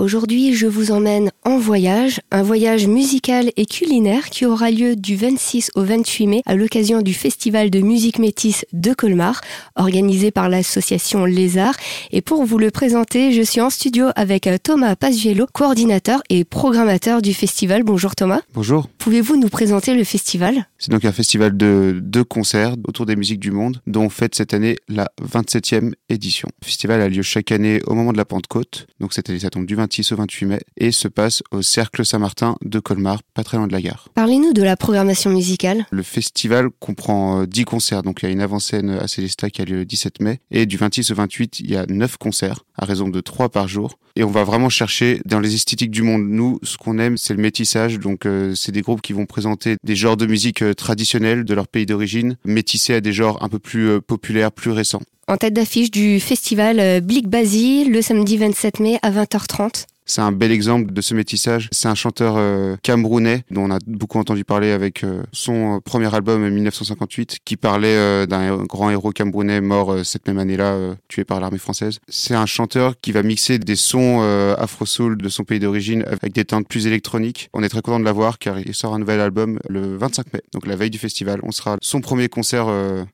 Aujourd'hui, je vous emmène en voyage, un voyage musical et culinaire qui aura lieu du 26 au 28 mai à l'occasion du Festival de musique métisse de Colmar, organisé par l'association Lézard. Et pour vous le présenter, je suis en studio avec euh, Thomas Pazuello, coordinateur et programmateur du festival. Bonjour Thomas. Bonjour. Pouvez-vous nous présenter le festival? C'est donc un festival de deux concerts autour des musiques du monde, dont on fête cette année la 27e édition. Le festival a lieu chaque année au moment de la Pentecôte, donc cette année ça tombe du 26 au 28 mai, et se passe au Cercle Saint-Martin de Colmar, pas très loin de la gare. Parlez-nous de la programmation musicale. Le festival comprend euh, 10 concerts, donc il y a une avant-scène à Célestat qui a lieu le 17 mai, et du 26 au 28, il y a 9 concerts, à raison de 3 par jour. Et on va vraiment chercher dans les esthétiques du monde. Nous, ce qu'on aime, c'est le métissage, donc euh, c'est des groupes qui vont présenter des genres de musique euh, traditionnels de leur pays d'origine, métissés à des genres un peu plus euh, populaires, plus récents. En tête d'affiche du festival euh, Blick Basile, le samedi 27 mai à 20h30. C'est un bel exemple de ce métissage. C'est un chanteur euh, camerounais dont on a beaucoup entendu parler avec euh, son euh, premier album euh, 1958 qui parlait d'un grand héros camerounais mort cette même année-là, tué par l'armée française. C'est un chanteur qui va mixer des sons afro-soul de son pays d'origine avec des teintes plus électroniques. On est très content de l'avoir car il sort un nouvel album le 25 mai, donc la veille du festival. On sera son premier concert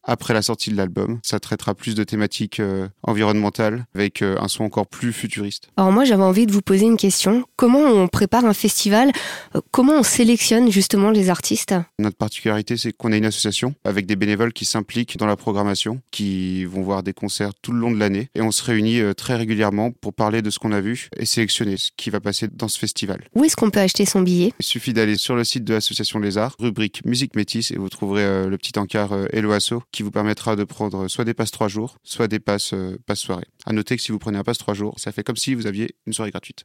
après la sortie de l'album. Ça traitera plus de thématiques environnementales avec un son encore plus futuriste. Alors moi j'avais envie de vous poser une question. Comment on prépare un festival? Euh, Comment on sélectionne justement les artistes? Notre particularité, c'est qu'on a une association avec des bénévoles qui s'impliquent dans la programmation, qui vont voir des concerts tout le long de l'année. Et on se réunit euh, très régulièrement pour parler de ce qu'on a vu et sélectionner ce qui va passer dans ce festival. Où est-ce qu'on peut acheter son billet? Il suffit d'aller sur le site de l'association Les Arts, rubrique musique métisse, et vous trouverez euh, le petit encart Hello Asso qui vous permettra de prendre soit des passes 3 jours, soit des passes, passes soirée. À noter que si vous prenez un passe 3 jours, ça fait comme si vous aviez une soirée gratuite.